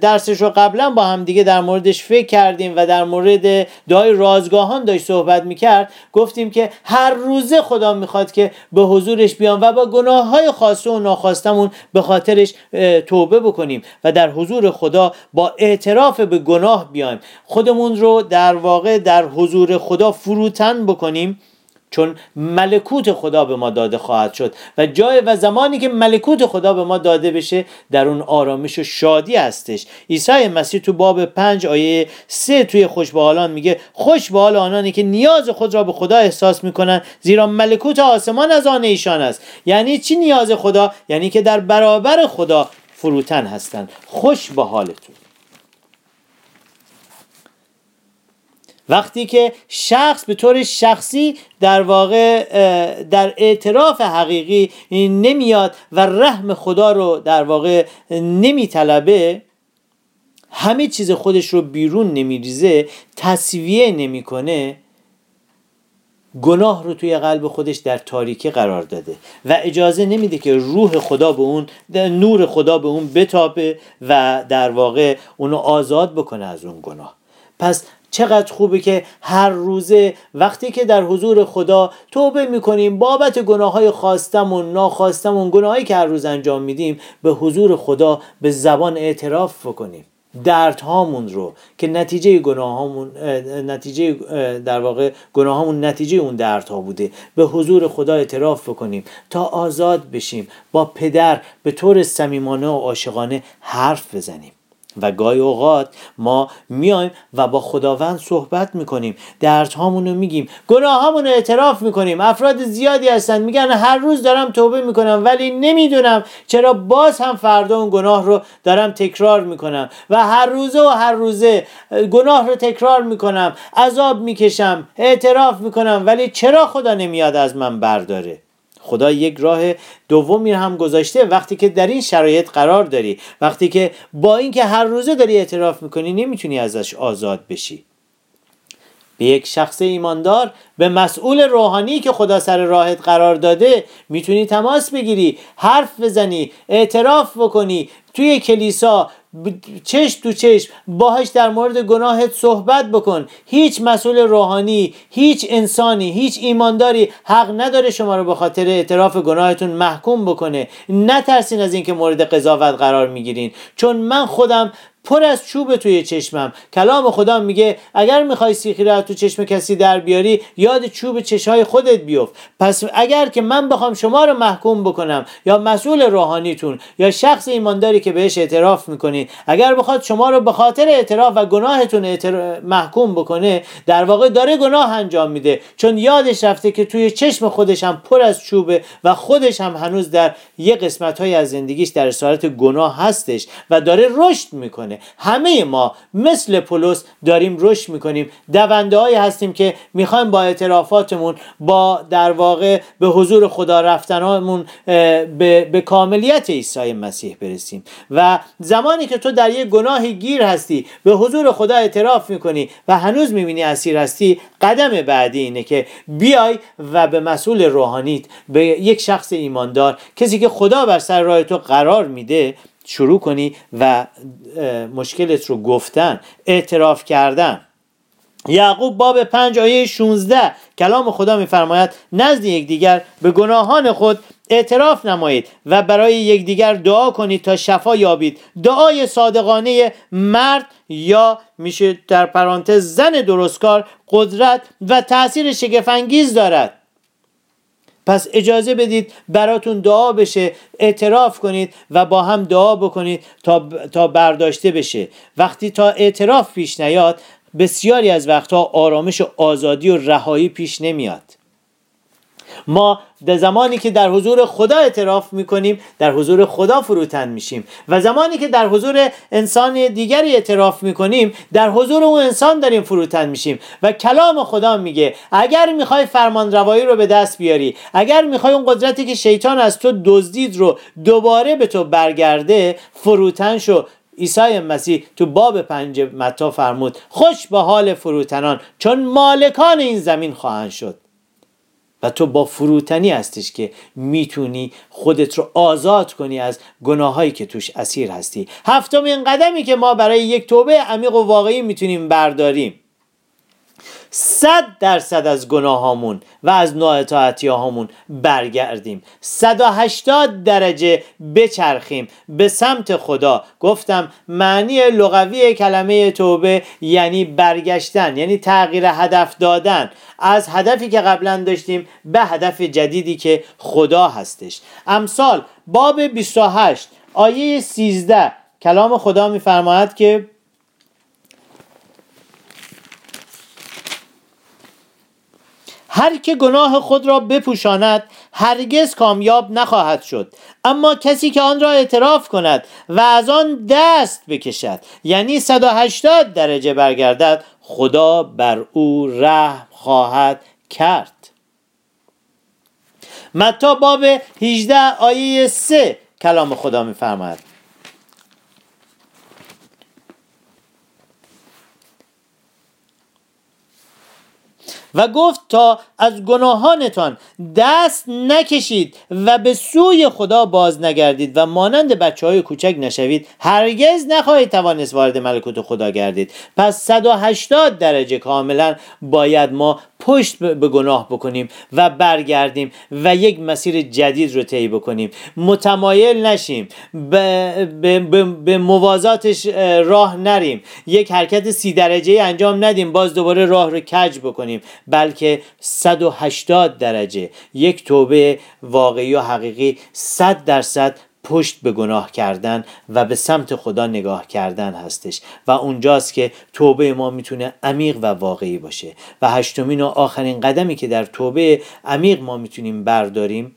درسش رو قبلا با هم دیگه در موردش فکر کردیم و در مورد دعای رازگاهان داشت صحبت می‌کرد گفتیم که هر روزه خدا می‌خواد که به حضورش بیام و با گناه های خواسته و ناخواستمون به خاطرش توبه بکنیم. و در حضور خدا با اعتراف به گناه بیایم. خودمون رو در واقع در حضور خدا فروتن بکنیم چون ملکوت خدا به ما داده خواهد شد. و جای و زمانی که ملکوت خدا به ما داده بشه در اون آرامش و شادی هستش. عیسی مسیح تو باب پنج آیه سه توی خوش به میگه خوش به آنانی که نیاز خود را به خدا احساس می‌کنن زیرا ملکوت آسمان از آن ایشان است. یعنی چی نیاز خدا؟ یعنی که در برابر خدا فروتن هستند خوش به حالتون. وقتی که شخص به طور شخصی در واقع در اعتراف حقیقی نمیاد و رحم خدا رو در واقع نمیطلبه همه چیز خودش رو بیرون نمیریزه تصویه نمی‌کنه گناه رو توی قلب خودش در تاریکی قرار داده و اجازه نمیده که روح خدا به اون نور خدا به اون بتابه و در واقع اونو آزاد بکنه از اون گناه. پس چقدر خوبه که هر روزه وقتی که در حضور خدا توبه می‌کنیم بابت گناه های خواستمون ناخواستمون گناهایی که هر روز انجام میدیم به حضور خدا به زبان اعتراف بکنیم. هامون رو که نتیجه گناهامون نتیجه در واقع گناهامون نتیجه اون دردها بوده. به حضور خدا اعتراف بکنیم. تا آزاد بشیم با پدر به طور صمیمانه و عاشقانه حرف بزنیم. و گاهی اوقات ما میایم و با خداوند صحبت می‌کنیم. دردهامون رو میگیم. گناهامون رو اعتراف می‌کنیم. افراد زیادی هستن. میگن هر روز دارم توبه می‌کنم ولی نمی‌دونم چرا باز هم فردا اون گناه رو دارم تکرار می‌کنم. و هر روزه و هر روزه گناه رو تکرار می‌کنم. عذاب می‌کشم. اعتراف می‌کنم ولی چرا خدا نمیاد از من برداره؟ خدا یک راه دومی هم گذاشته. وقتی که در این شرایط قرار داری وقتی که با اینکه هر روزه داری اعتراف می‌کنی نمی‌تونی ازش آزاد بشی. به یک شخص ایماندار به مسئول روحانی که خدا سر راهت قرار داده می‌تونی تماس بگیری حرف بزنی اعتراف بکنی توی کلیسا چشم تو چشم باهاش در مورد گناهت صحبت بکن. هیچ مسئول روحانی هیچ انسانی هیچ ایمانداری حق نداره شما رو به خاطر اعتراف گناهتون محکوم بکنه. نترسین از اینکه مورد قضاوت قرار می‌گیرین. چون من خودم پر از چوب توی چشمم. کلام خدا میگه اگر می‌خوای سیخی رو تو چشم کسی در بیاری یاد چوب چشهای خودت بیفت. پس اگر که من بخوام شما رو محکوم بکنم یا مسئول روحانیتون یا شخص ایمانداری که بهش اعتراف می‌کنید اگر بخواد شما رو به خاطر اعتراف و گناهتون محکوم بکنه در واقع داره گناه انجام میده. چون یادش رفته که توی چشم خودش هم پر از چوبه و خودش هم هنوز در یه قسمت های از زندگیش در اسارت گناه هستش و داره رشد می‌کنه. همه ما مثل پولس داریم رشد می‌کنیم. دونده هایی هستیم که می‌خوایم با اعترافاتمون با در واقع به حضور خدا رفتنامون به, به کاملیت عیسی مسیح برسیم. و زمانی که تو در یک گناه گیر هستی به حضور خدا اعتراف می‌کنی و هنوز می‌بینی اسیر هستی قدم بعدی اینه که بیای و به مسئول روحانیت به یک شخص ایماندار کسی که خدا بر سر راه تو قرار میده شروع کنی و مشکلت رو گفتن اعتراف کردن. یعقوب باب پنج آیه 16 کلام خدا میفرماید نزد یکدیگر به گناهان خود اعتراف نمایید و برای یکدیگر دعا کنید تا شفا یابید. دعای صادقانه مرد یا میشه در پرانتز زن درستکار قدرت و تاثیر شگفانگیز دارد. پس اجازه بدید براتون دعا بشه اعتراف کنید و با هم دعا بکنید تا, تا برداشته بشه. وقتی تا اعتراف پیش نیاد بسیاری از وقتها آرامش و آزادی و رهایی پیش نمیاد. ما در زمانی که در حضور خدا اعتراف می‌کنیم در حضور خدا فروتن میشیم. و زمانی که در حضور انسان دیگری اعتراف می‌کنیم در حضور اون انسان داریم فروتن میشیم. و کلام خدا میگه اگر می‌خوای فرمان روایی رو به دست بیاری اگر می‌خوای اون قدرتی که شیطان از تو دزدید رو دوباره به تو برگرده فروتن شو. عیسی مسیح تو باب پنج متا فرمود خوش به حال فروتنان چون مالکان این زمین خواهند شد. و تو با فروتنی هستش که می‌تونی خودت رو آزاد کنی از گناهایی که توش اسیر هستی. هفتمین قدمی که ما برای یک توبه عمیق و واقعی می‌تونیم برداریم. صد درصد از گناهامون و از نااطاعتی هامون برگردیم 180 درجه بچرخیم. به سمت خدا. گفتم معنی لغوی کلمه توبه یعنی برگشتن یعنی تغییر هدف دادن. از هدفی که قبلا داشتیم به هدف جدیدی که خدا هستش. امثال باب 28 آیه 13 کلام خدا میفرماید که هر که گناه خود را بپوشاند هرگز کامیاب نخواهد شد. اما کسی که آن را اعتراف کند و از آن دست بکشد یعنی 180 درجه برگردد خدا بر او رحم خواهد کرد. متا باب 18 آیه 3 کلام خدا میفرماید. و گفت تا از گناهانتان دست نکشید و به سوی خدا باز نگردید و مانند بچه های کوچک نشوید هرگز نخواهید توانست وارد ملکوت خدا گردید. پس 180 درجه کاملا باید ما پشت به گناه بکنیم و برگردیم و یک مسیر جدید رو طی بکنیم. متمایل نشیم. به, به, به, به موازاتش راه نریم. یک حرکت سی درجه انجام ندیم باز دوباره راه رو کج بکنیم. بلکه 180 درجه. یک توبه واقعی و حقیقی 100 درصد پشت به گناه کردن و به سمت خدا نگاه کردن هستش. و اونجاست که توبه ما می‌تونه عمیق و واقعی باشه. و هشتمین و آخرین قدمی که در توبه عمیق ما می‌تونیم برداریم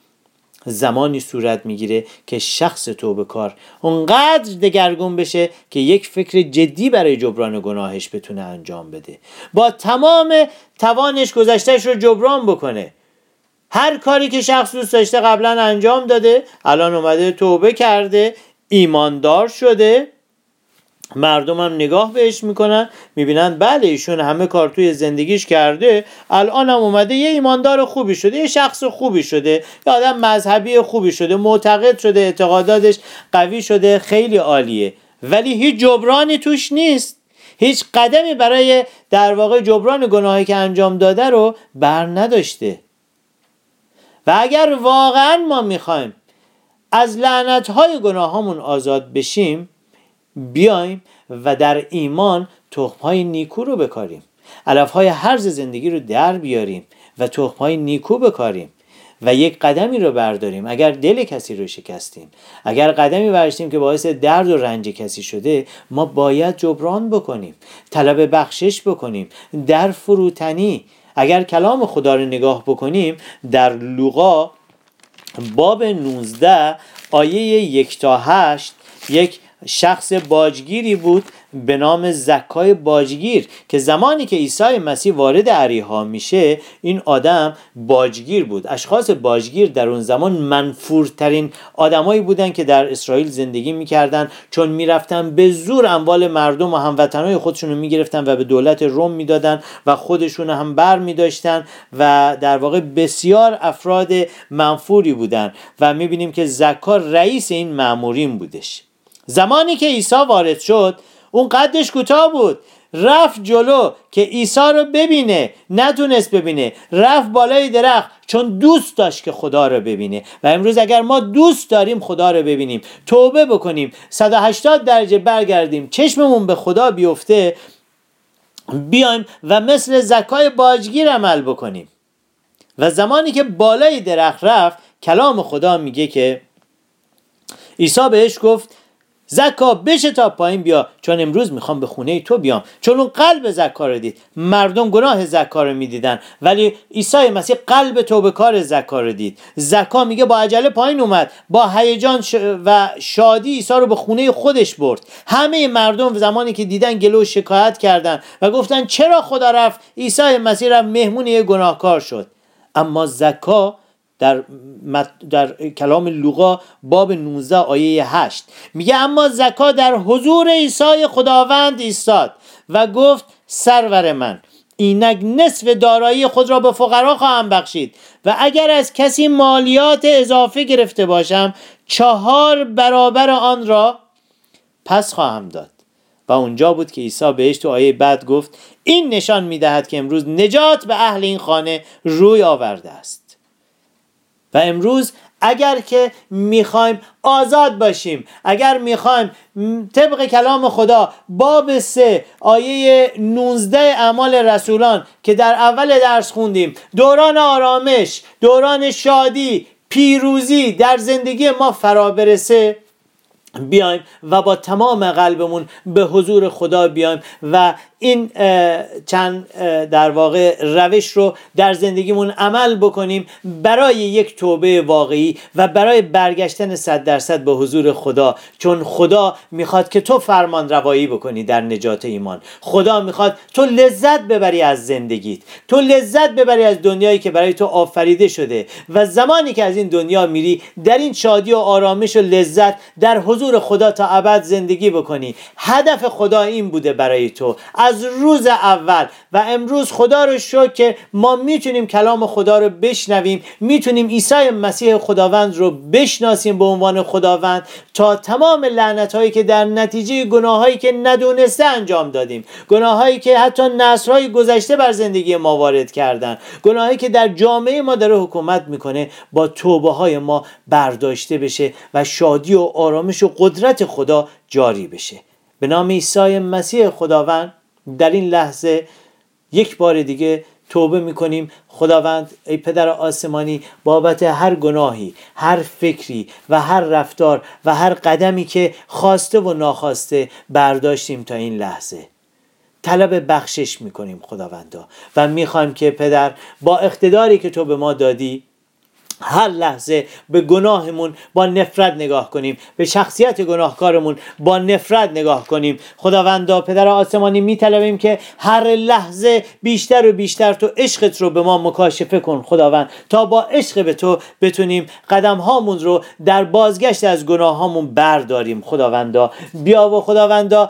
زمانی صورت می‌گیره که شخص توبه کار اونقدر دگرگون بشه که یک فکر جدی برای جبران گناهش بتونه انجام بده. با تمام توانش گذشتهش رو جبران بکنه. هر کاری که شخص دوست داشته قبلا انجام داده الان اومده توبه کرده ایماندار شده. مردم هم نگاه بهش می‌کنن می‌بینن بله ایشون همه کار توی زندگیش کرده الان هم اومده یه ایماندار خوبی شده یه شخص خوبی شده یه آدم مذهبی خوبی شده معتقد شده اعتقاداتش قوی شده خیلی عالیه. ولی هیچ جبرانی توش نیست. هیچ قدمی برای در واقع جبران گناهی که انجام داده رو بر نداشته. و اگر واقعا ما می‌خوایم از لعنت های گناهامون آزاد بشیم بیایم و در ایمان تخم های نیکو رو بکاریم. علف های حرز زندگی رو در بیاریم و تخم های نیکو بکاریم و یک قدمی رو برداریم. اگر دل کسی رو شکستیم اگر قدمی برداشتیم که باعث درد و رنج کسی شده ما باید جبران بکنیم طلب بخشش بکنیم در فروتنی اگر کلام خدا رو نگاه بکنیم در لوقا باب 19 آیه یک تا هشت یک شخص باجگیری بود به نام زکای باجگیر که زمانی که عیسی مسیح وارد عریها میشه این آدم باجگیر بود. اشخاص باجگیر در اون زمان منفورترین آدمایی بودن که در اسرائیل زندگی می‌کردن. چون می‌رفتن به زور اموال مردم و هموطنهای خودشون رو می‌گرفتن و به دولت روم می‌دادن و خودشون هم بر میداشتن و در واقع بسیار افراد منفوری بودن. و می‌بینیم که زکا رئیس این معمورین بودش. زمانی که عیسی وارد شد اون قدش کوتاه بود. رفت جلو که عیسی رو ببینه نتونست ببینه. رفت بالای درخت چون دوست داشت که خدا رو ببینه. و امروز اگر ما دوست داریم خدا رو ببینیم. توبه بکنیم. 180 درجه برگردیم. چشممون به خدا بیفته. بیایم و مثل زکای باجگیر عمل بکنیم. و زمانی که بالای درخت رفت کلام خدا میگه که عیسی بهش گفت زکا بشه تا پایین بیا. چون امروز می‌خوام به خونه تو بیام. چون اون قلب زکا رو دید. مردم گناه زکا رو می‌دیدن. ولی عیسی مسیح قلب توبه کار زکا رو دید. زکا میگه با عجله پایین اومد. با هیجان و شادی عیسی رو به خونه خودش برد. همه مردم زمانی که دیدن گلو شکایت کردن و گفتن چرا خدا رفت؟ عیسی مسیح رفت مهمون یه گناهکار شد. اما زکا در, در کلام لوقا باب 19 آیه 8 میگه اما زکا در حضور عیسی خداوند ایستاد و گفت سرور من اینک نصف دارایی خود را به فقرا خواهم بخشید و اگر از کسی مالیات اضافه گرفته باشم چهار برابر آن را پس خواهم داد. و اونجا بود که عیسی بهش تو آیه بعد گفت این نشان می‌دهد که امروز نجات به اهل این خانه روی آورده است. و امروز اگر که می‌خوایم آزاد باشیم اگر می‌خوایم طبق کلام خدا باب سه آیه 19 اعمال رسولان که در اول درس خوندیم دوران آرامش دوران شادی پیروزی در زندگی ما فرا برسه بیایم و با تمام قلبمون به حضور خدا بیایم و این چند در واقع روش رو در زندگیمون عمل بکنیم برای یک توبه واقعی و برای برگشتن صد درصد به حضور خدا. چون خدا می‌خواد که تو فرمان روایی بکنی در نجات ایمان. خدا می‌خواد تو لذت ببری از زندگیت. تو لذت ببری از دنیایی که برای تو آفریده شده و زمانی که از این دنیا میری در این شادی و آرامش و لذت در حضور خدا تا ابد زندگی بکنی. هدف خدا این بوده برای تو. از روز اول و امروز خدا رو شکر که ما می‌تونیم کلام خدا رو بشنویم می‌تونیم عیسی مسیح خداوند رو بشناسیم به عنوان خداوند تا تمام لعنت هایی که در نتیجه گناه هایی که ندونسته انجام دادیم. گناه هایی که حتی نصر های گذشته بر زندگی ما وارد کردن. گناهایی که در جامعه ما داره حکومت می‌کنه با توبه های ما برداشته بشه و شادی و آرامش و قدرت خدا جاری بشه. به نام عیسی مسیح خداوند در این لحظه یک بار دیگه توبه می‌کنیم. خداوند ای پدر آسمانی بابت هر گناهی هر فکری و هر رفتار و هر قدمی که خواسته و ناخواسته برداشتیم تا این لحظه. طلب بخشش می‌کنیم خداوندا. و می‌خوایم که پدر با اقتداری که تو به ما دادی هر لحظه به گناهمون با نفرت نگاه کنیم. به شخصیت گناهکارمون با نفرت نگاه کنیم. خداوندا پدر آسمانی میطلبیم که هر لحظه بیشتر و بیشتر تو عشقت رو به ما مکاشفه کن خداوند. تا با عشق به تو بتونیم قدم هامون رو در بازگشت از گناه هامون برداریم خداوندا. بیا و خداوندا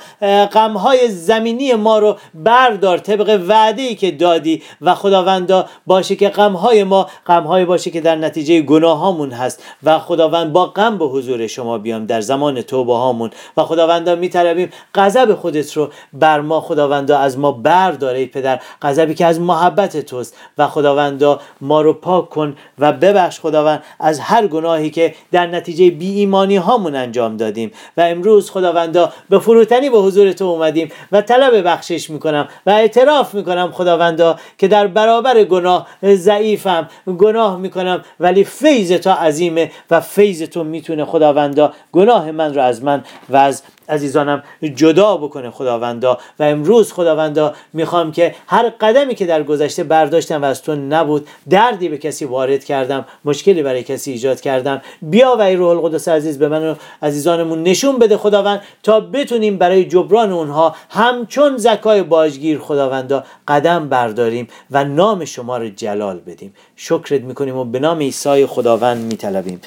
غم های زمینی ما رو بردار طبق وعده ای که دادی. و خداوندا باشه که غم های ما غم باشه که در نتیجه نتیجه گناه هامون هست و خداوند با غم به حضور شما بیام در زمان توبه هامون و خداوندا میطلبیم غضب خودت رو بر ما. خداوندا از ما برداره ای پدر. غضبی که از محبت توست. و خداوندا ما رو پاک کن و ببخش خداوند از هر گناهی که در نتیجه بی ایمانی هامون انجام دادیم. و امروز خداوندا به فروتنی به حضور تو اومدیم و طلب بخشش می‌کنم و اعتراف می‌کنم خداوندا که در برابر گناه ضعیفم گناه می‌کنم و ولی فیض تو عظیمه و فیض تو می‌تونه خداوندا گناه من رو از من و از عزیزانم جدا بکنه خداوندا. و امروز خداوندا می‌خوام که هر قدمی که در گذشته برداشتم و از تو نبود دردی به کسی وارد کردم مشکلی برای کسی ایجاد کردم. بیا و ای روح القدس عزیز به من و عزیزانمون نشون بده خداوند تا بتونیم برای جبران اونها همچون زکای باجگیر خداوندا قدم برداریم و نام شما رو جلال بدیم. شکرت می‌کنیم و به نام عیسی خداوند میطلبیم.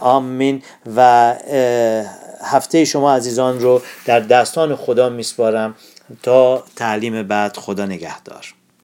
آمین. و هفته شما عزیزان رو در دستان خدا میسپارم. تا تعلیم بعد خدا نگهدار.